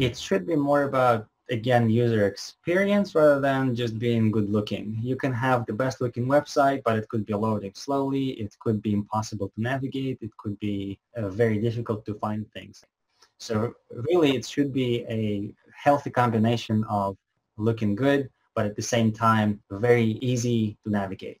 it should be more about again user experience rather than just being good looking. You can have the best looking website, but it could be loading slowly. It could be impossible to navigate. It could be uh, very difficult to find things. So really it should be a healthy combination of looking good, but at the same time, very easy to navigate.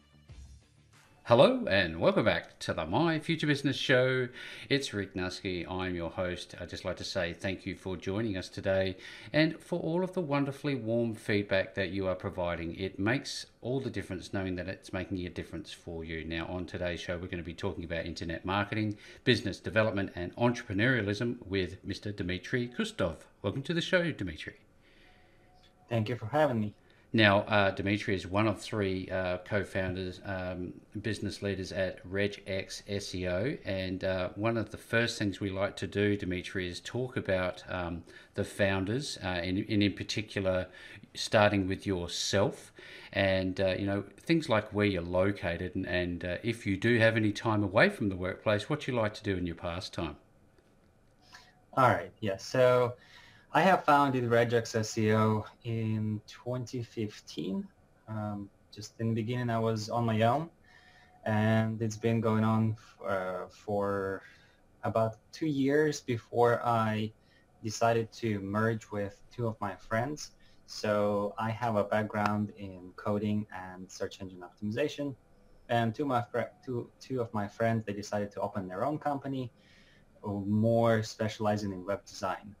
Hello and welcome back to the My Future Business Show. It's Rick Nusky. I'm your host. I'd just like to say thank you for joining us today and for all of the wonderfully warm feedback that you are providing. It makes all the difference knowing that it's making a difference for you. Now, on today's show, we're going to be talking about internet marketing, business development, and entrepreneurialism with Mr. Dmitrii Kustov. Welcome to the show, Dmitrii. Thank you for having me. Now, uh, Dimitri is one of three uh, co-founders, um, business leaders at Regex SEO, and uh, one of the first things we like to do, Dimitri, is talk about um, the founders, uh, and, and, in particular, starting with yourself, and uh, you know things like where you're located, and, and uh, if you do have any time away from the workplace, what you like to do in your pastime. All right. Yeah, so. I have founded Regex SEO in 2015. Um, just in the beginning, I was on my own, and it's been going on uh, for about two years before I decided to merge with two of my friends. So I have a background in coding and search engine optimization, and two of my two, two of my friends they decided to open their own company, more specializing in web design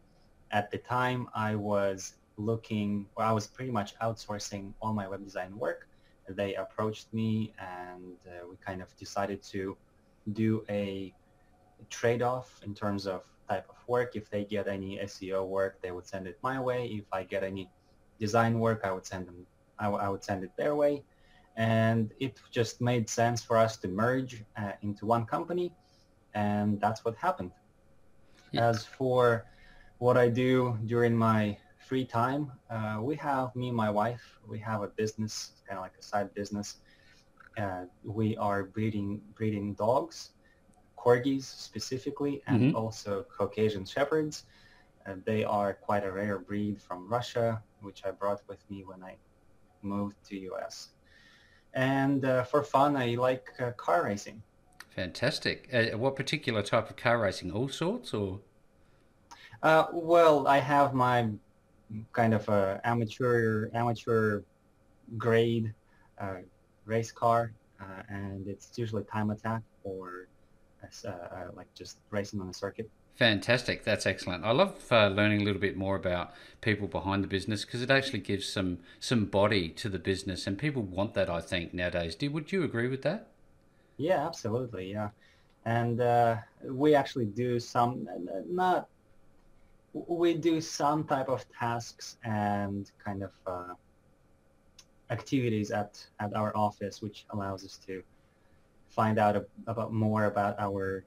at the time I was looking, well, I was pretty much outsourcing all my web design work. They approached me and uh, we kind of decided to do a trade-off in terms of type of work. If they get any SEO work, they would send it my way. If I get any design work, I would send them, I, w- I would send it their way. And it just made sense for us to merge uh, into one company. And that's what happened. Yeah. As for what I do during my free time, uh, we have me and my wife. We have a business, kind of like a side business. Uh, we are breeding breeding dogs, corgis specifically, and mm-hmm. also Caucasian shepherds. Uh, they are quite a rare breed from Russia, which I brought with me when I moved to US. And uh, for fun, I like uh, car racing. Fantastic. Uh, what particular type of car racing? All sorts, or? Uh, well, I have my kind of a amateur amateur grade uh, race car, uh, and it's usually time attack or uh, uh, like just racing on a circuit. Fantastic, that's excellent. I love uh, learning a little bit more about people behind the business because it actually gives some some body to the business, and people want that. I think nowadays. Do would you agree with that? Yeah, absolutely. Yeah, and we actually do some not we do some type of tasks and kind of uh, activities at, at our office, which allows us to find out a, about more about our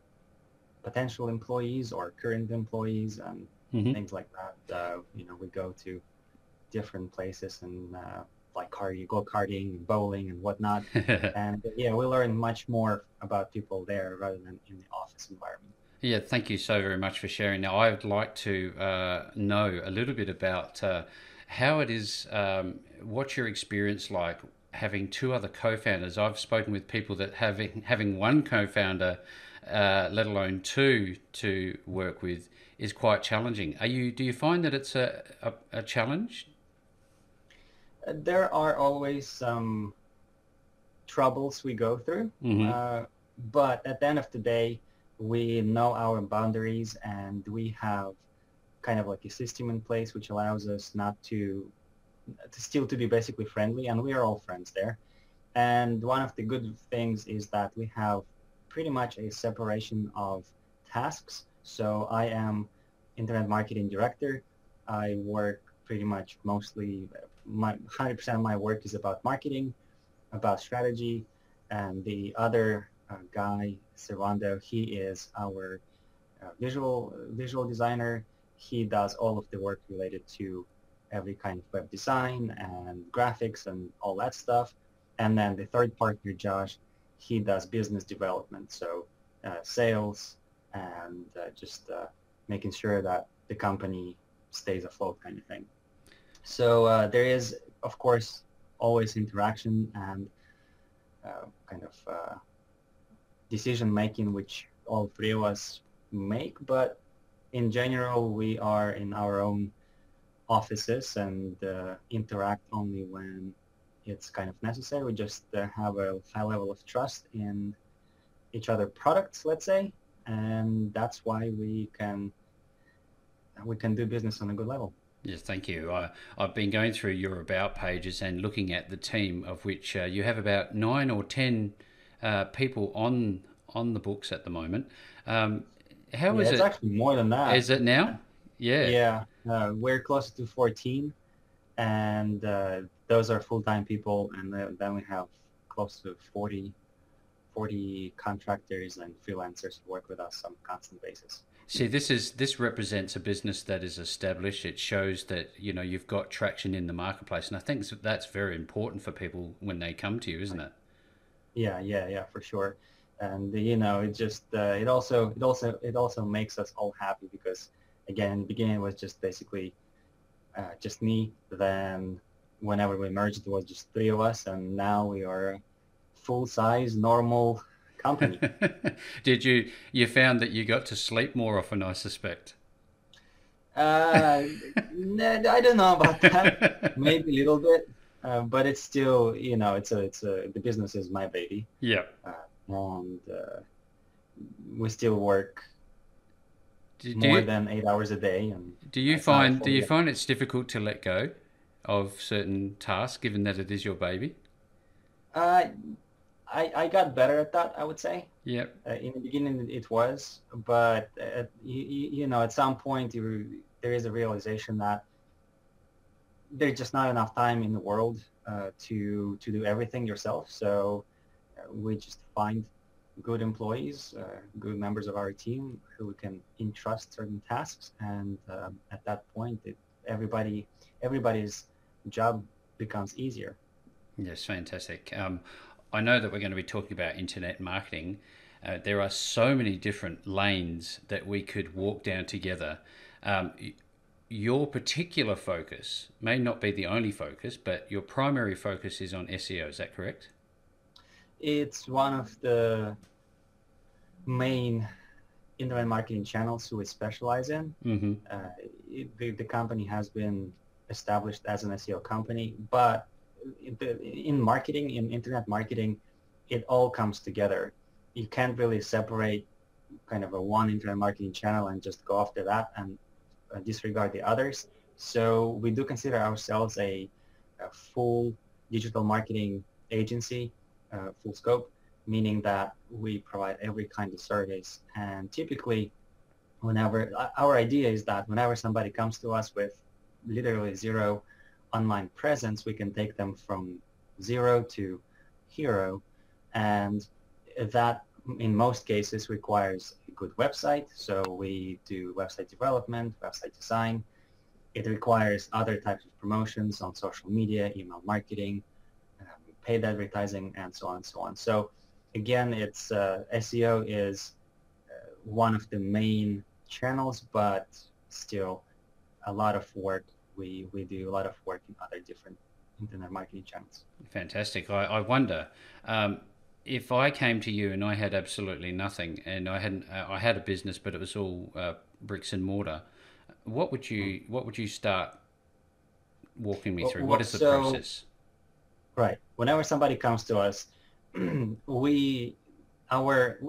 potential employees or current employees and mm-hmm. things like that. Uh, you know, we go to different places and uh, like car, go karting, bowling, and whatnot. and yeah, we learn much more about people there rather than in the office environment. Yeah, thank you so very much for sharing. Now, I would like to uh, know a little bit about uh, how it is, um, what's your experience like having two other co-founders? I've spoken with people that having having one co-founder, uh, let alone two, to work with is quite challenging. Are you? Do you find that it's a a, a challenge? There are always some troubles we go through, mm-hmm. Uh, but at the end of the day we know our boundaries and we have kind of like a system in place which allows us not to, to still to be basically friendly and we are all friends there. And one of the good things is that we have pretty much a separation of tasks. So I am internet marketing director. I work pretty much mostly, my 100% of my work is about marketing, about strategy, and the other uh, guy, Servando, he is our uh, visual visual designer. He does all of the work related to every kind of web design and graphics and all that stuff. And then the third partner, Josh, he does business development, so uh, sales and uh, just uh, making sure that the company stays afloat kind of thing. So uh, there is, of course, always interaction and uh, kind of decision making, which all three of us make. But in general, we are in our own offices and uh, interact only when it's kind of necessary. We just uh, have a high level of trust in each other products, let's say, and that's why we can we can do business on a good level. Yes, thank you. I, have been going through your about pages and looking at the team, of which uh, you have about nine or ten uh, people on on the books at the moment. Um, how yeah, is it's it? actually more than that. Is it now? Yeah. Yeah, uh, we're close to 14, and uh, those are full-time people, and then we have close to 40, 40 contractors and freelancers who work with us on a constant basis. See, this is this represents a business that is established. It shows that you know you've got traction in the marketplace, and I think that's very important for people when they come to you, isn't it? Yeah, yeah, yeah, for sure. And you know, it just uh, it also it also it also makes us all happy because again, in the beginning it was just basically uh, just me. Then whenever we merged, it was just three of us, and now we are full size normal company. Did you you found that you got to sleep more often? I suspect. Uh, I don't know about that. Maybe a little bit, uh, but it's still you know it's a it's a the business is my baby. Yeah. Uh, and uh, we still work do, more you, than eight hours a day. And do you find do you find it's difficult to let go of certain tasks, given that it is your baby? Uh, I, I got better at that, I would say. Yeah. Uh, in the beginning, it was, but at, you, you know, at some point, you, there is a realization that there's just not enough time in the world uh, to to do everything yourself. So uh, we just find good employees, uh, good members of our team who we can entrust certain tasks, and um, at that point, it, everybody everybody's job becomes easier. Yes, fantastic. Um, I know that we're going to be talking about internet marketing. Uh, there are so many different lanes that we could walk down together. Um, your particular focus may not be the only focus, but your primary focus is on SEO. Is that correct? It's one of the main internet marketing channels we specialize in. Mm-hmm. Uh, it, the, the company has been established as an SEO company, but in marketing, in internet marketing, it all comes together. You can't really separate kind of a one internet marketing channel and just go after that and disregard the others. So we do consider ourselves a, a full digital marketing agency, uh, full scope, meaning that we provide every kind of service. And typically, whenever our idea is that whenever somebody comes to us with literally zero online presence, we can take them from zero to hero. And that, in most cases, requires good website. So we do website development, website design. It requires other types of promotions on social media, email marketing, um, paid advertising, and so on and so on. So again, it's uh, SEO is uh, one of the main channels, but still a lot of work we, we do a lot of work in other different internet marketing channels. Fantastic. I, I wonder um, if I came to you and I had absolutely nothing, and I hadn't, uh, I had a business, but it was all uh, bricks and mortar. What would you What would you start walking me through? Well, what is the so, process? Right. Whenever somebody comes to us, we our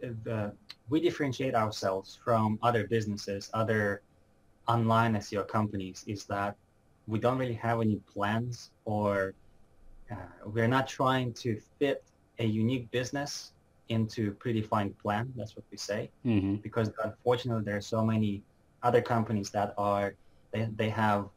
the, we differentiate ourselves from other businesses, other online SEO companies is that we don't really have any plans or uh, we're not trying to fit a unique business into predefined plan. That's what we say. Mm-hmm. Because unfortunately, there are so many other companies that are they, they have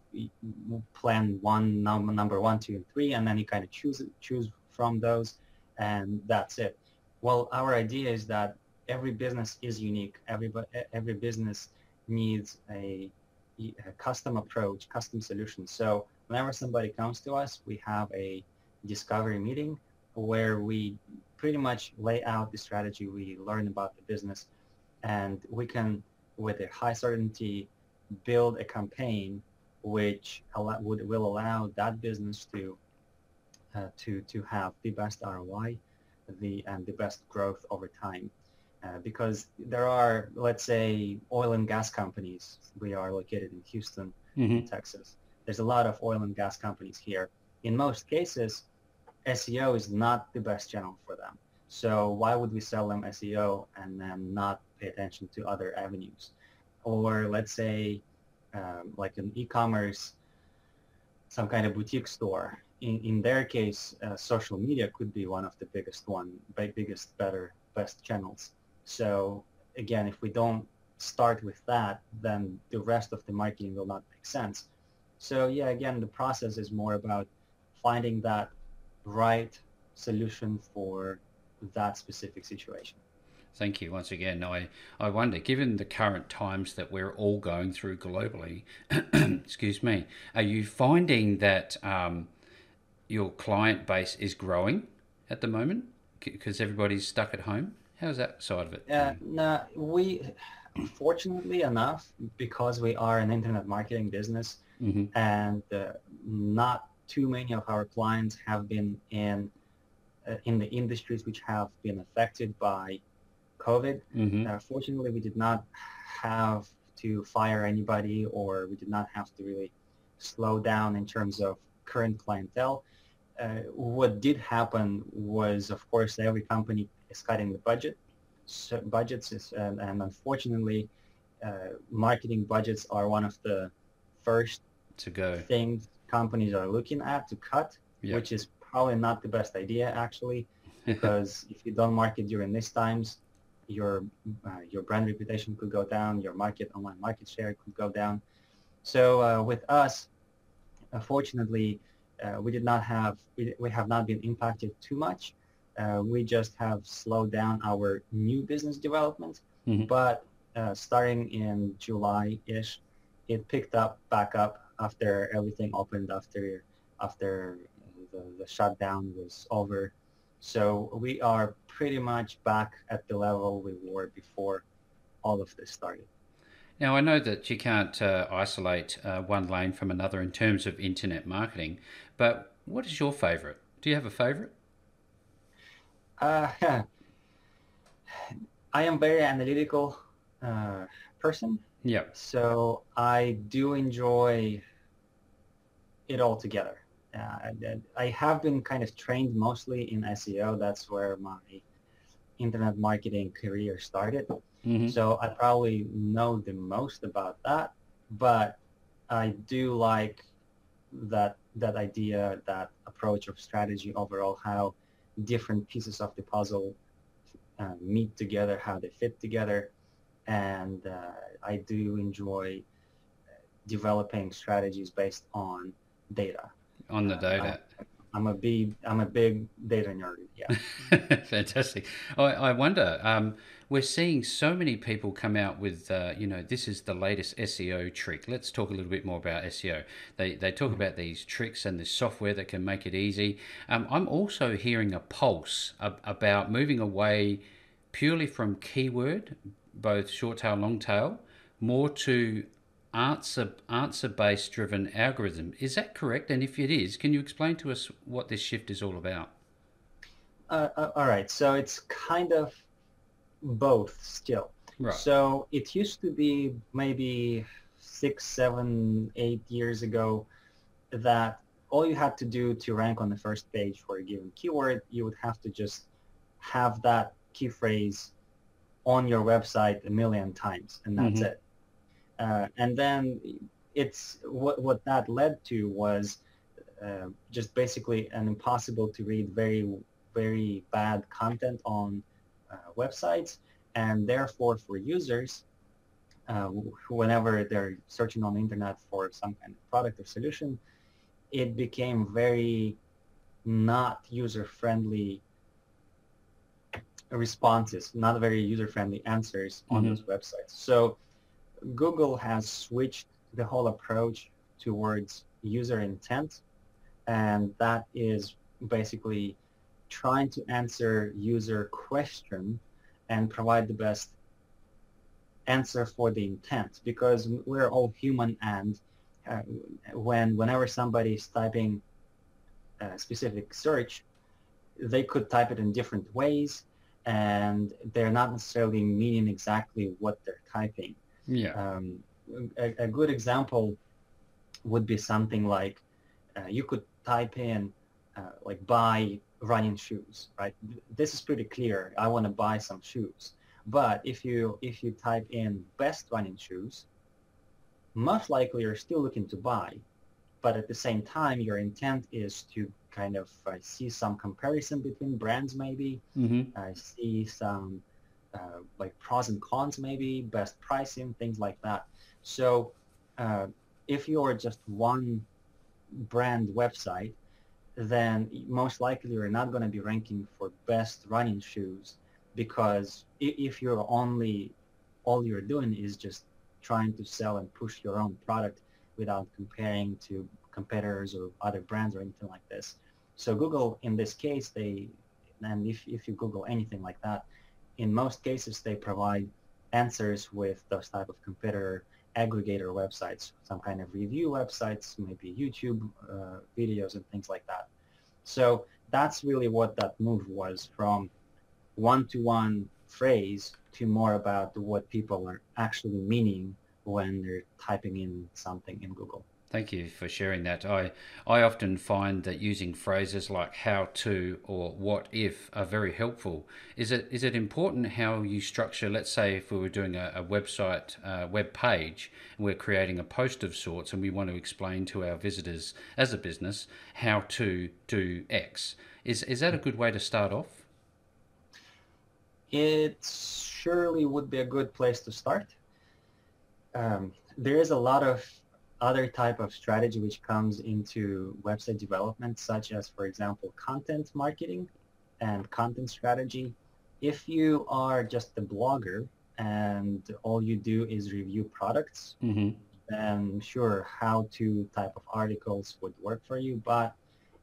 plan one number number one two and three and then you kind of choose choose from those and that's it Well, our idea is that every business is unique. Every, every business needs a, a custom approach, custom solution. So whenever somebody comes to us, we have a discovery meeting where we pretty much lay out the strategy, we learn about the business, and we can, with a high certainty, build a campaign which allow, would, will allow that business to uh, to to have the best ROI, the and the best growth over time. Uh, because there are, let's say, oil and gas companies. We are located in Houston, mm-hmm. Texas. There's a lot of oil and gas companies here. In most cases, SEO is not the best channel for them. So why would we sell them SEO and then not pay attention to other avenues? Or let's say um, like an e-commerce, some kind of boutique store. In, in their case, uh, social media could be one of the biggest one, biggest, better, best channels. So again, if we don't start with that, then the rest of the marketing will not make sense. So yeah, again, the process is more about finding that right solution for that specific situation. Thank you once again. I, I wonder, given the current times that we're all going through globally, excuse me, are you finding that um, your client base is growing at the moment because everybody's stuck at home? How's that side of it? Uh, no, we, fortunately enough, because we are an internet marketing business, mm-hmm. and uh, not too many of our clients have been in uh, in the industries which have been affected by COVID. Mm-hmm. Uh, fortunately, we did not have to fire anybody, or we did not have to really slow down in terms of current clientele. Uh, what did happen was, of course, every company is cutting the budget, so budgets, is, and, and unfortunately, uh, marketing budgets are one of the first to go things companies are looking at to cut, which is probably not the best idea actually, because if you don't market during these times, your uh, your brand reputation could go down, your market online market share could go down. So uh, with us, unfortunately, uh, we did not have we, we have not been impacted too much. Uh, we just have slowed down our new business development, mm-hmm. but uh, starting in July-ish, it picked up back up after everything opened after after the, the shutdown was over. So we are pretty much back at the level we were before all of this started. Now, I know that you can't uh, isolate uh, one lane from another in terms of internet marketing, but what is your favorite? Do you have a favorite? Uh, I am very analytical uh, person. Yeah. So I do enjoy it all together. Uh, I have been kind of trained mostly in SEO. That's where my internet marketing career started. Mm-hmm. So I probably know the most about that, but I do like that that idea, that approach of strategy overall, how different pieces of the puzzle uh, meet together, how they fit together, and uh, I do enjoy developing strategies based on data. On the data. Uh, I'm a big I'm a big data nerd. Yeah. Fantastic. I, I wonder. Um, we're seeing so many people come out with, uh, you know, this is the latest SEO trick. Let's talk a little bit more about SEO. They they talk about these tricks and this software that can make it easy. Um, I'm also hearing a pulse ab- about moving away purely from keyword, both short tail, long tail, more to answer answer based driven algorithm. Is that correct? And if it is, can you explain to us what this shift is all about? Uh, uh, all right. So it's kind of both still. Right. So it used to be maybe six, seven, eight years ago that all you had to do to rank on the first page for a given keyword, you would have to just have that key phrase on your website a million times, and that's mm-hmm. it. Uh, and then it's what what that led to was uh, just basically an impossible to read, very very bad content on uh, websites, and therefore for users, uh, whenever they're searching on the internet for some kind of product or solution, it became very not user friendly responses, not very user-friendly answers on mm-hmm. those websites. So Google has switched the whole approach towards user intent, and that is basically trying to answer user question and provide the best answer for the intent because we're all human and uh, when whenever somebody is typing a specific search they could type it in different ways and they're not necessarily meaning exactly what they're typing yeah um, a, a, good example would be something like uh, you could type in uh, like buy running shoes, right? This is pretty clear. I want to buy some shoes. But if you if you type in best running shoes, most likely you're still looking to buy, but at the same time your intent is to kind of uh, see some comparison between brands maybe, mm-hmm. uh, see some uh, like pros and cons maybe, best pricing, things like that. So uh, if you're just one brand website, then most likely you're not going to be ranking for best running shoes because if you're only all you're doing is just trying to sell and push your own product without comparing to competitors or other brands or anything like this. So Google, in this case, they, and if, if you Google anything like that, in most cases, they provide answers with those type of competitor aggregator websites, some kind of review websites, maybe YouTube uh, videos and things like that. So that's really what that move was from one-to-one phrase to more about what people are actually meaning when they're typing in something in Google. Thank you for sharing that. I, I often find that using phrases like how to or what if are very helpful. Is it is it important how you structure, let's say if we were doing a, a website, uh, web page, and we're creating a post of sorts and we want to explain to our visitors as a business how to do X. Is, is that a good way to start off? It surely would be a good place to start. Um, there is a lot of other type of strategy which comes into website development, such as, for example, content marketing and content strategy. If you are just a blogger and all you do is review products, mm-hmm. then sure, how-to type of articles would work for you. But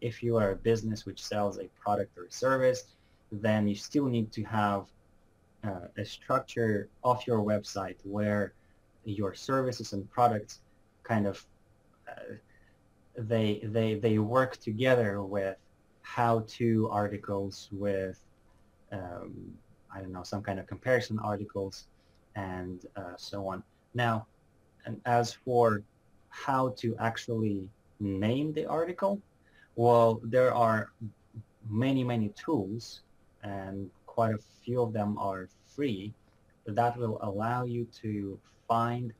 if you are a business which sells a product or a service, then you still need to have uh, a structure of your website where your services and products kind of uh, they they they work together with how-to articles with um, I don't know some kind of comparison articles and uh, so on. Now, and as for how to actually name the article, well, there are many many tools, and quite a few of them are free that will allow you to find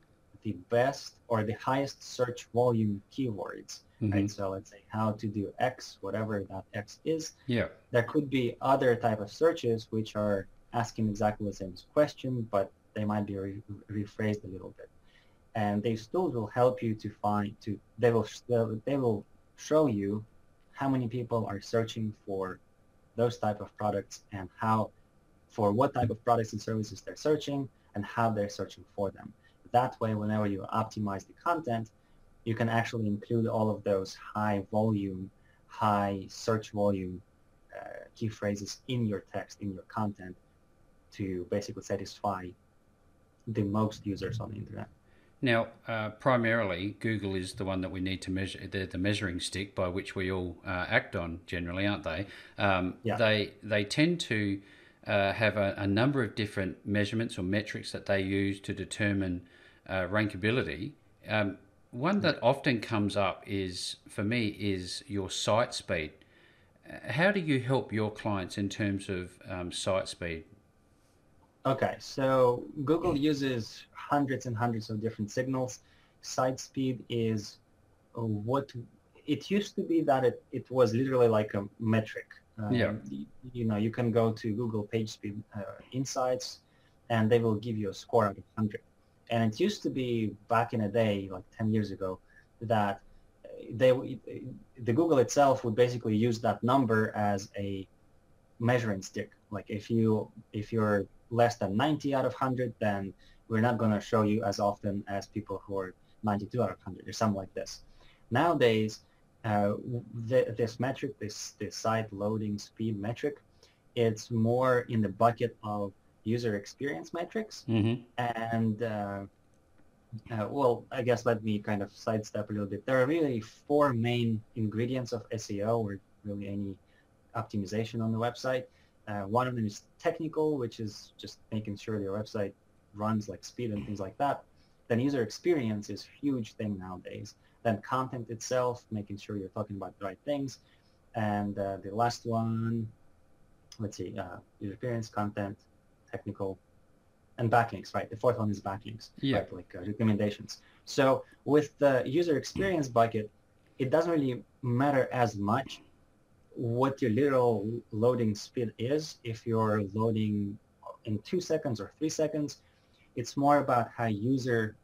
the best or the highest search volume keywords. Mm-hmm. Right. So let's say how to do X, whatever that X is. Yeah. There could be other type of searches which are asking exactly the same question, but they might be re- rephrased a little bit. And these tools will help you to find to they will they will show you how many people are searching for those type of products and how for what type of products and services they're searching and how they're searching for them. That way, whenever you optimize the content, you can actually include all of those high volume, high search volume uh, key phrases in your text, in your content to basically satisfy the most users on the internet. Now, uh, primarily, Google is the one that we need to measure. They're the measuring stick by which we all uh, act on, generally, aren't they? Um, yeah. They they tend to uh, have a, a, number of different measurements or metrics that they use to determine uh, rankability. Um, one that often comes up is, for me, is your site speed. How do you help your clients in terms of um, site speed? Okay, so Google uses hundreds and hundreds of different signals. Site speed is what it used to be that it, it was literally like a metric. Um, yeah. You, you, know, you can go to Google PageSpeed uh, Insights, and they will give you a score out of 100. And it used to be back in a day, like 10 years ago, that they the Google itself would basically use that number as a measuring stick. Like if you if you're less than 90 out of 100, then we're not going to show you as often as people who are 92 out of 100 or something like this. Nowadays, uh, th- this metric, this, this site loading speed metric, it's more in the bucket of user experience metrics. Mm-hmm. And uh, uh, well, I guess let me kind of sidestep a little bit. There are really four main ingredients of SEO or really any optimization on the website. Uh, one of them is technical, which is just making sure your website runs like speed and things like that. Then user experience is huge thing nowadays. Then content itself, making sure you're talking about the right things. And uh, the last one, let's see, uh, user experience, content, technical, and backlinks, right? The fourth one is backlinks, yeah. right? Like uh, recommendations. So with the user experience bucket, it doesn't really matter as much what your literal loading speed is. If you're loading in two seconds or three seconds, it's more about how user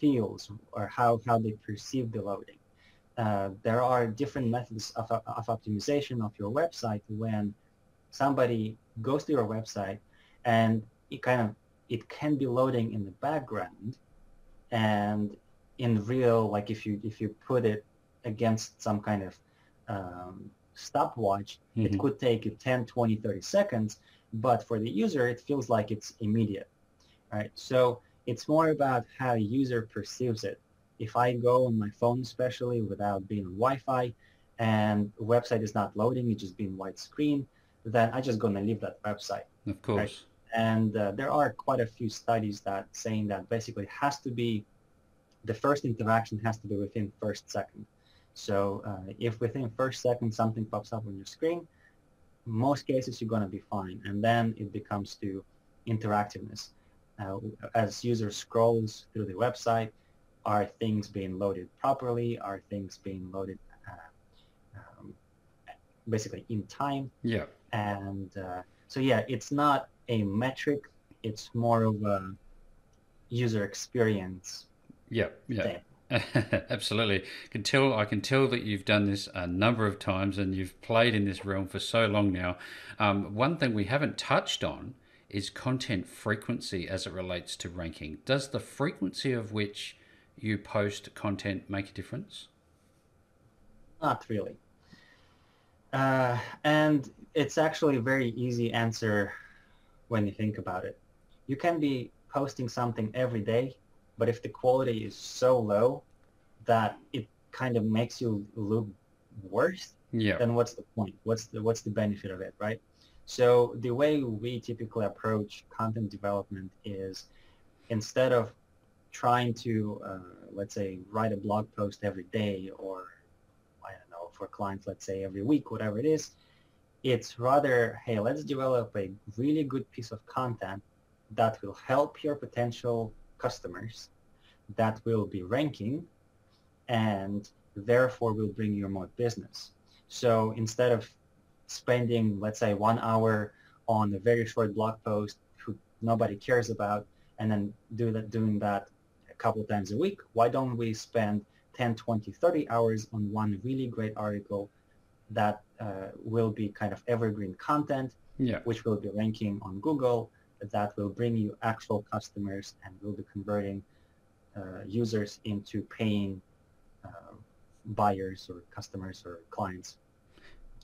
feels or how, how they perceive the loading. Uh, there are different methods of, of optimization of your website when somebody goes to your website and it kind of it can be loading in the background and in real like if you if you put it against some kind of um, stopwatch mm-hmm. it could take you 10 20 30 seconds but for the user it feels like it's immediate right so it's more about how the user perceives it if i go on my phone especially without being on wi-fi and website is not loading it's just being white screen then i'm just going to leave that website of course right? And uh, there are quite a few studies that saying that basically it has to be the first interaction has to be within first second. So uh, if within first second something pops up on your screen most cases you're going to be fine. And then it becomes to interactiveness. Uh, as users scrolls through the website are things being loaded properly? Are things being loaded uh, um, basically in time? Yeah. And uh, so yeah it's not a metric it's more of a user experience yeah yeah Absolutely, can tell. I can tell that you've done this a number of times, and you've played in this realm for so long now. Um, one thing we haven't touched on is content frequency as it relates to ranking. Does the frequency of which you post content make a difference? Not really. Uh, and it's actually a very easy answer when you think about it. You can be posting something every day but if the quality is so low that it kind of makes you look worse, yeah. then what's the point? What's the what's the benefit of it, right? So the way we typically approach content development is instead of trying to, uh, let's say, write a blog post every day or, I don't know, for clients, let's say every week, whatever it is, it's rather, hey, let's develop a really good piece of content that will help your potential customers that will be ranking and therefore will bring you more business. So instead of spending, let's say, one hour on a very short blog post who nobody cares about and then do that, doing that a couple times a week, why don't we spend 10, 20, 30 hours on one really great article that uh, will be kind of evergreen content, yeah. which will be ranking on Google, that will bring you actual customers and will be converting uh, users into paying uh, buyers or customers or clients.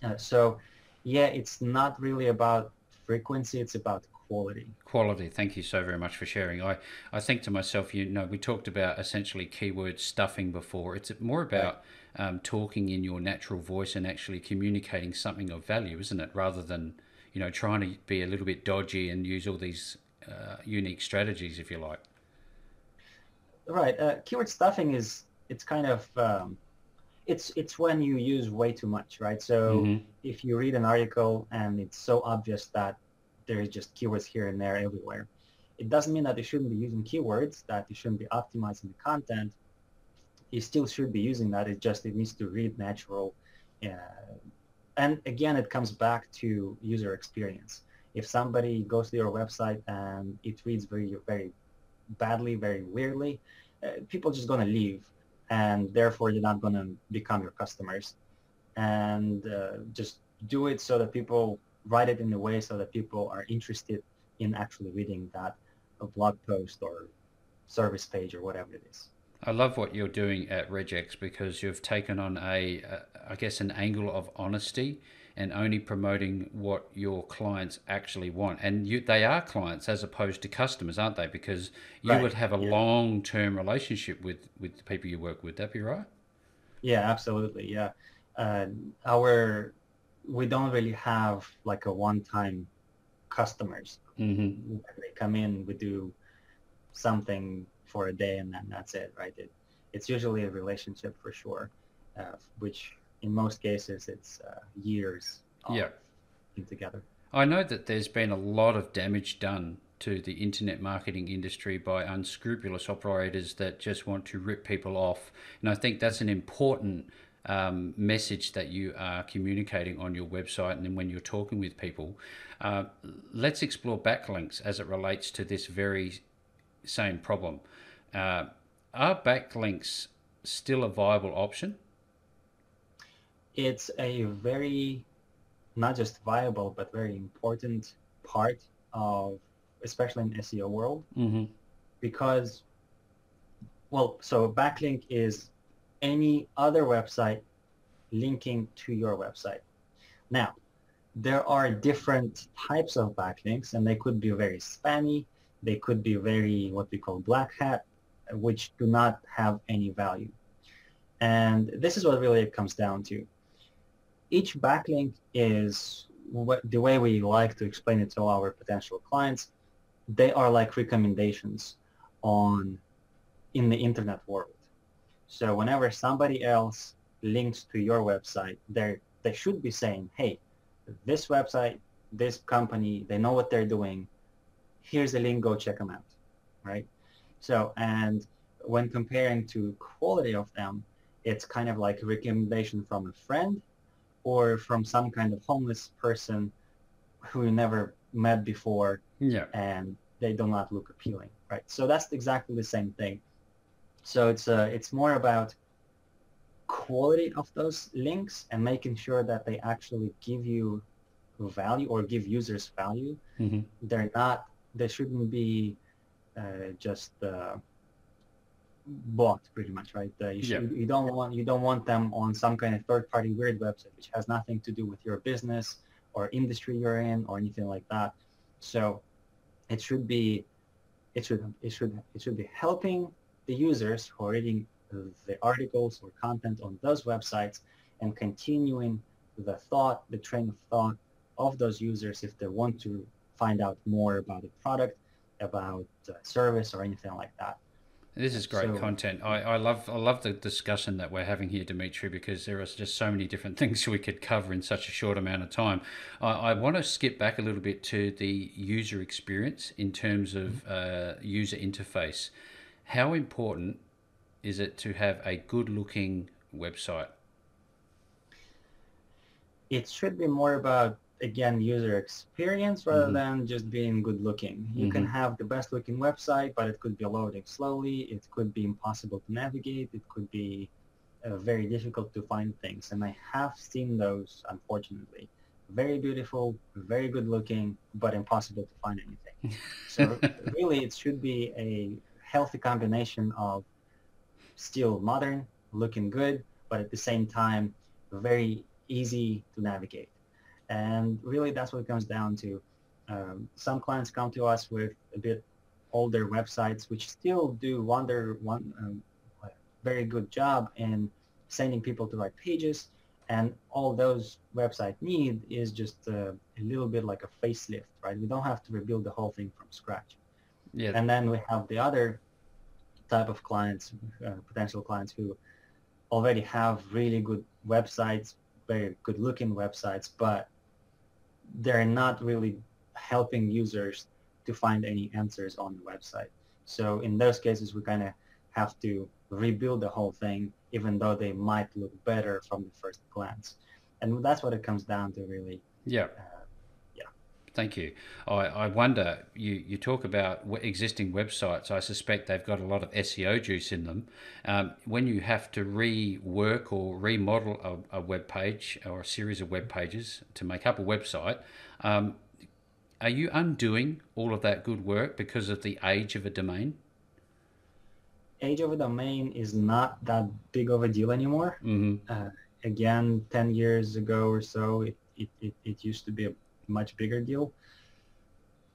Uh, so yeah, it's not really about frequency, it's about quality. Quality. Thank you so very much for sharing. I, I think to myself, you know, we talked about essentially keyword stuffing before. It's more about right. Um, talking in your natural voice and actually communicating something of value, isn't it? Rather than you know, trying to be a little bit dodgy and use all these uh, unique strategies, if you like. Right. Uh, keyword stuffing is it's kind of um, it's it's when you use way too much, right? So mm-hmm. if you read an article and it's so obvious that there's just keywords here and there everywhere, it doesn't mean that you shouldn't be using keywords, that you shouldn't be optimizing the content. You still should be using that. It just it needs to read natural. Uh, and again, it comes back to user experience. If somebody goes to your website and it reads very, very badly, very weirdly, uh, people are just going to leave and therefore they're not going to become your customers. And uh, just do it so that people write it in a way so that people are interested in actually reading that blog post or service page or whatever it is. I love what you're doing at Regex because you've taken on a, a I guess, an angle of honesty and only promoting what your clients actually want. And you, they are clients as opposed to customers, aren't they? Because you right. would have a yeah. long-term relationship with with the people you work with. That be right? Yeah, absolutely. Yeah, uh, our we don't really have like a one-time customers. Mm-hmm. They come in, we do something for a day, and then that's it, right? It, it's usually a relationship for sure, uh, which in most cases it's uh, years. yeah. Together. I know that there's been a lot of damage done to the internet marketing industry by unscrupulous operators that just want to rip people off, and I think that's an important um, message that you are communicating on your website and then when you're talking with people. Uh, let's explore backlinks as it relates to this very same problem. Uh, are backlinks still a viable option? It's a very, not just viable, but very important part of, especially in SEO world, mm-hmm. because, well, so backlink is any other website linking to your website. Now, there are different types of backlinks, and they could be very spammy. They could be very what we call black hat, which do not have any value. And this is what really it comes down to. Each backlink is what, the way we like to explain it to our potential clients. They are like recommendations on in the internet world. So whenever somebody else links to your website, they they should be saying, hey, this website, this company, they know what they're doing. Here's a link, go check them out, right? So, and when comparing to quality of them, it's kind of like a recommendation from a friend or from some kind of homeless person who you never met before yeah. and they do not look appealing, right? So that's exactly the same thing. So it's uh, it's more about quality of those links and making sure that they actually give you value or give users value. Mm-hmm. They're not. They shouldn't be uh, just uh, bought, pretty much, right? Uh, you, should, yeah. you don't want you don't want them on some kind of third-party weird website which has nothing to do with your business or industry you're in or anything like that. So it should be it should it should it should be helping the users who are reading the articles or content on those websites and continuing the thought, the train of thought of those users if they want to find out more about the product, about uh, service or anything like that. This is great so, content. I, I love I love the discussion that we're having here, Dimitri, because there are just so many different things we could cover in such a short amount of time. I, I want to skip back a little bit to the user experience in terms of uh, user interface. How important is it to have a good looking website? It should be more about again user experience rather mm-hmm. than just being good looking. You mm-hmm. can have the best looking website, but it could be loading slowly. It could be impossible to navigate. It could be uh, very difficult to find things. And I have seen those, unfortunately. Very beautiful, very good looking, but impossible to find anything. so really, it should be a healthy combination of still modern, looking good, but at the same time, very easy to navigate. And really that's what it comes down to. Um, some clients come to us with a bit older websites, which still do wonder one um, very good job in sending people to right pages. And all those websites need is just uh, a little bit like a facelift, right? We don't have to rebuild the whole thing from scratch. Yeah. And then we have the other type of clients, uh, potential clients who already have really good websites, very good looking websites, but they're not really helping users to find any answers on the website. So in those cases, we kind of have to rebuild the whole thing, even though they might look better from the first glance. And that's what it comes down to, really. Yeah. Uh, Thank you. I, I wonder, you, you talk about existing websites. I suspect they've got a lot of SEO juice in them. Um, when you have to rework or remodel a, a web page or a series of web pages to make up a website, um, are you undoing all of that good work because of the age of a domain? Age of a domain is not that big of a deal anymore. Mm-hmm. Uh, again, 10 years ago or so, it, it, it, it used to be a much bigger deal.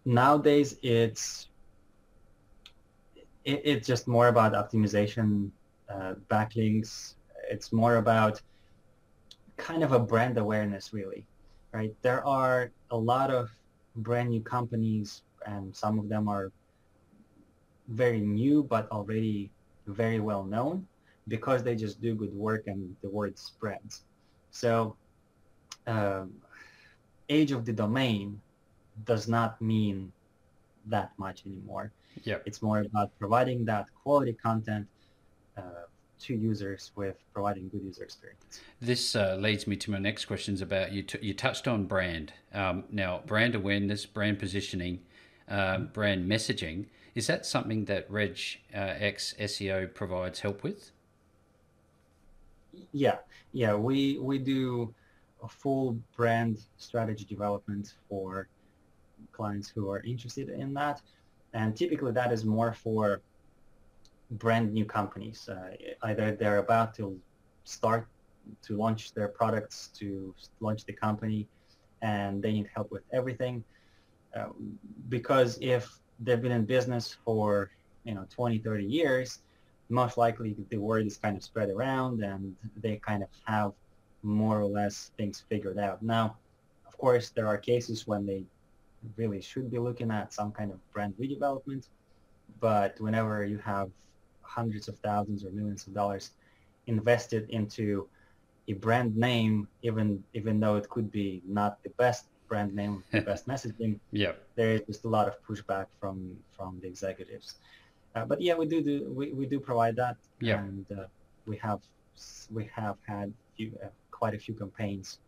Nowadays, it's it, it's just more about optimization, uh, backlinks. It's more about kind of a brand awareness, really, right? There are a lot of brand new companies, and some of them are very new but already very well known because they just do good work and the word spreads. So um, age of the domain does not mean that much anymore. Yeah. It's more about providing that quality content uh, to users with providing good user experience. This uh, leads me to my next questions about you. T- you touched on brand. Um, now, brand awareness, brand positioning, um, brand messaging. Is that something that Reg uh, X SEO provides help with? Yeah, yeah, we we do a full brand strategy development for clients who are interested in that. And typically that is more for brand new companies. Uh, either they're about to start to launch their products, to launch the company, and they need help with everything. Uh, because if they've been in business for, you know, 20, 30 years, most likely the word is kind of spread around and they kind of have more or less things figured out. Now, of course, there are cases when they really should be looking at some kind of brand redevelopment, but whenever you have hundreds of thousands or millions of dollars invested into a brand name, even even though it could be not the best brand name, the best messaging, yeah, there is just a lot of pushback from from the executives. Uh, but yeah, we do do we, we do provide that, yeah. and uh, we have we have had few, uh, quite a few campaigns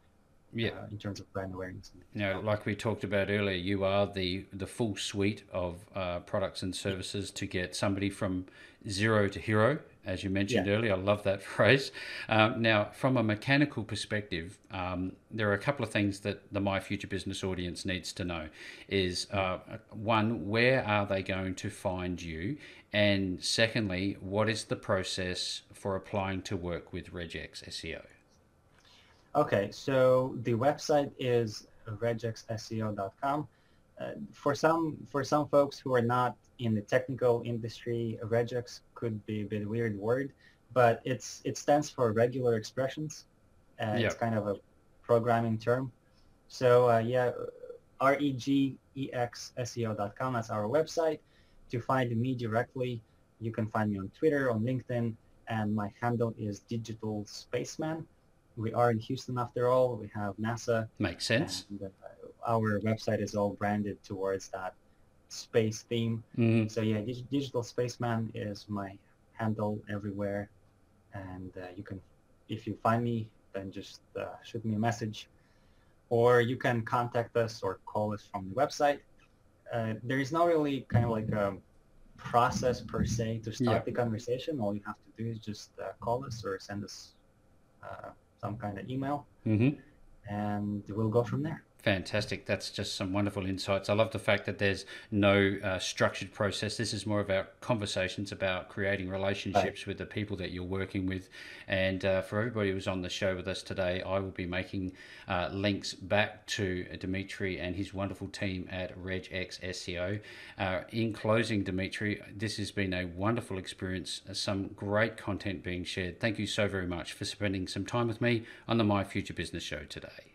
yeah. Uh, in terms of brand awareness. You know, like we talked about earlier, you are the the full suite of uh, products and services to get somebody from zero to hero, as you mentioned yeah. earlier. I love that phrase. Um, now, from a mechanical perspective, um, there are a couple of things that the My Future Business audience needs to know. Is uh, one, where are they going to find you? And secondly, what is the process for applying to work with Regex SEO? Okay, so the website is regexseo.com. Uh, for some for some folks who are not in the technical industry, regex could be a bit weird word, but it's it stands for regular expressions. Uh, yep. It's kind of a programming term. So uh, yeah, regexseo.com. That's our website. To find me directly, you can find me on Twitter, on LinkedIn, and my handle is Digital Spaceman we are in Houston after all. We have NASA. Makes sense. And, uh, our website is all branded towards that space theme. Mm-hmm. So yeah, Dig- Digital Spaceman is my handle everywhere, and uh, you can, if you find me, then just uh, shoot me a message, or you can contact us or call us from the website. Uh, there is not really kind of like a process per se to start yeah. the conversation. All you have to do is just uh, call us or send us uh, some kind of email, mm-hmm. and we'll go from there. Fantastic. That's just some wonderful insights. I love the fact that there's no uh, structured process. This is more about conversations about creating relationships right. with the people that you're working with. And uh, for everybody who's on the show with us today, I will be making uh, links back to Dmitrii and his wonderful team at Regex SEO. Uh, in closing, Dmitrii, this has been a wonderful experience, some great content being shared. Thank you so very much for spending some time with me on the My Future Business Show today.